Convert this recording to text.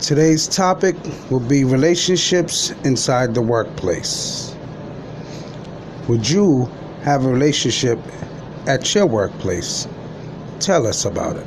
Today's topic will be relationships inside the workplace. Would you have a relationship at your workplace? Tell us about it.